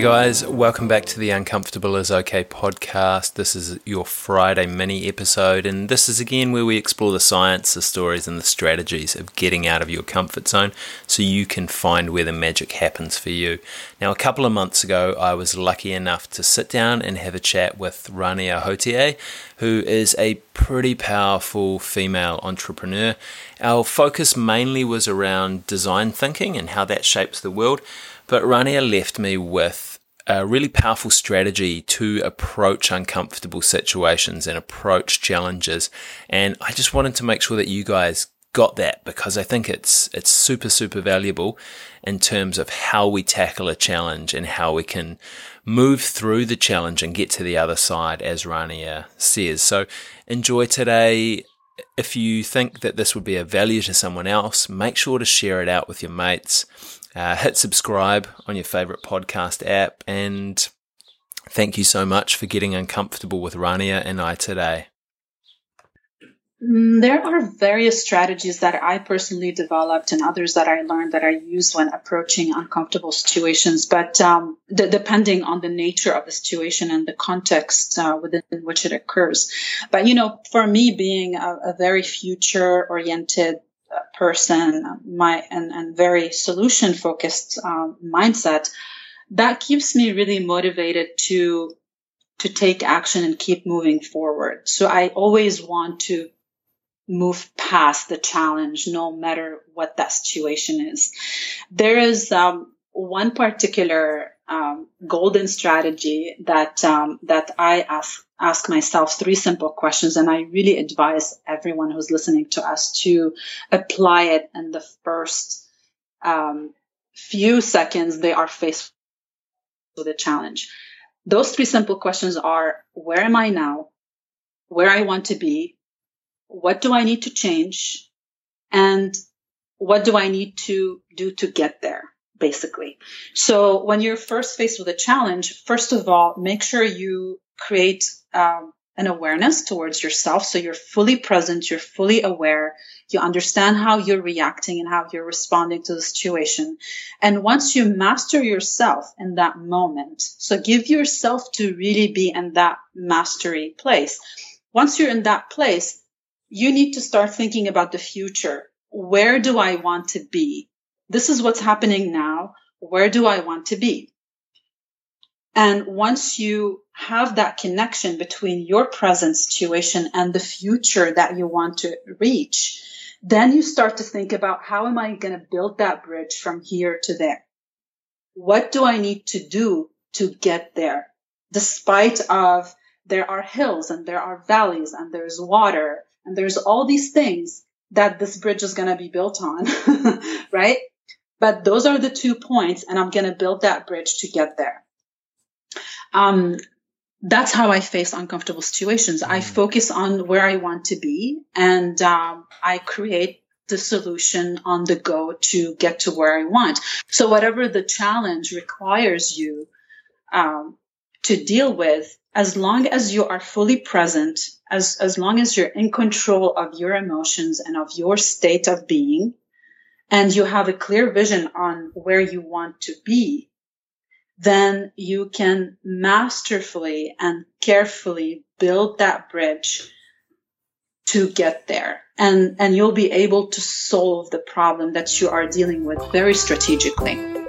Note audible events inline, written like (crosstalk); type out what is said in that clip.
Hey guys, welcome back to the Uncomfortable is Okay podcast. This is your Friday mini episode, and this is again where we explore the science, the stories, and the strategies of getting out of your comfort zone so you can find where the magic happens for you. Now, a couple of months ago, I was lucky enough to sit down and have a chat with Rania Hoteit, who is a pretty powerful female entrepreneur. Our focus mainly was around design thinking and how that shapes the world. But Rania left me with a really powerful strategy to approach uncomfortable situations and approach challenges. And I just wanted to make sure that you guys got that because I think it's it's super super valuable in terms of how we tackle a challenge and how we can move through the challenge and get to the other side as Rania says. So enjoy today. If you think that this would be a value to someone else, make sure to share it out with your mates uh, hit subscribe on your favorite podcast app. And thank you so much for getting uncomfortable with Rania and I today. Mm, there are various strategies that I personally developed and others that I learned that I use when approaching uncomfortable situations, but um, d- depending on the nature of the situation and the context uh, within which it occurs. But, you know, for me, being a, a very future oriented person, my and, and very solution focused um, mindset, that keeps me really motivated to to take action and keep moving forward. So I always want to move past the challenge, no matter what that situation is. There is um, one particular um, golden strategy that um, that I ask ask myself three simple questions, and I really advise everyone who's listening to us to apply it in the first um, few seconds they are faced with a challenge. Those three simple questions are: Where am I now? Where I want to be? What do I need to change? And what do I need to do to get there? basically. So when you're first faced with a challenge, first of all, make sure you create um, an awareness towards yourself. So you're fully present, you're fully aware, you understand how you're reacting and how you're responding to the situation. And once you master yourself in that moment, so give yourself to really be in that mastery place. Once you're in that place, you need to start thinking about the future. Where do I want to be? this is what's happening now. Where do I want to be? And once you have that connection between your present situation and the future that you want to reach, then you start to think about how am I going to build that bridge from here to there? What do I need to do to get there? Despite of there are hills and there are valleys and there's water and there's all these things that this bridge is going to be built on, (laughs) right? But those are the two points, and I'm going to build that bridge to get there. Um, that's how I face uncomfortable situations. Mm. I focus on where I want to be, and um, I create the solution on the go to get to where I want. So whatever the challenge requires you um, to deal with, as long as you are fully present, as as long as you're in control of your emotions and of your state of being, and you have a clear vision on where you want to be, then you can masterfully and carefully build that bridge to get there. And, and you'll be able to solve the problem that you are dealing with very strategically.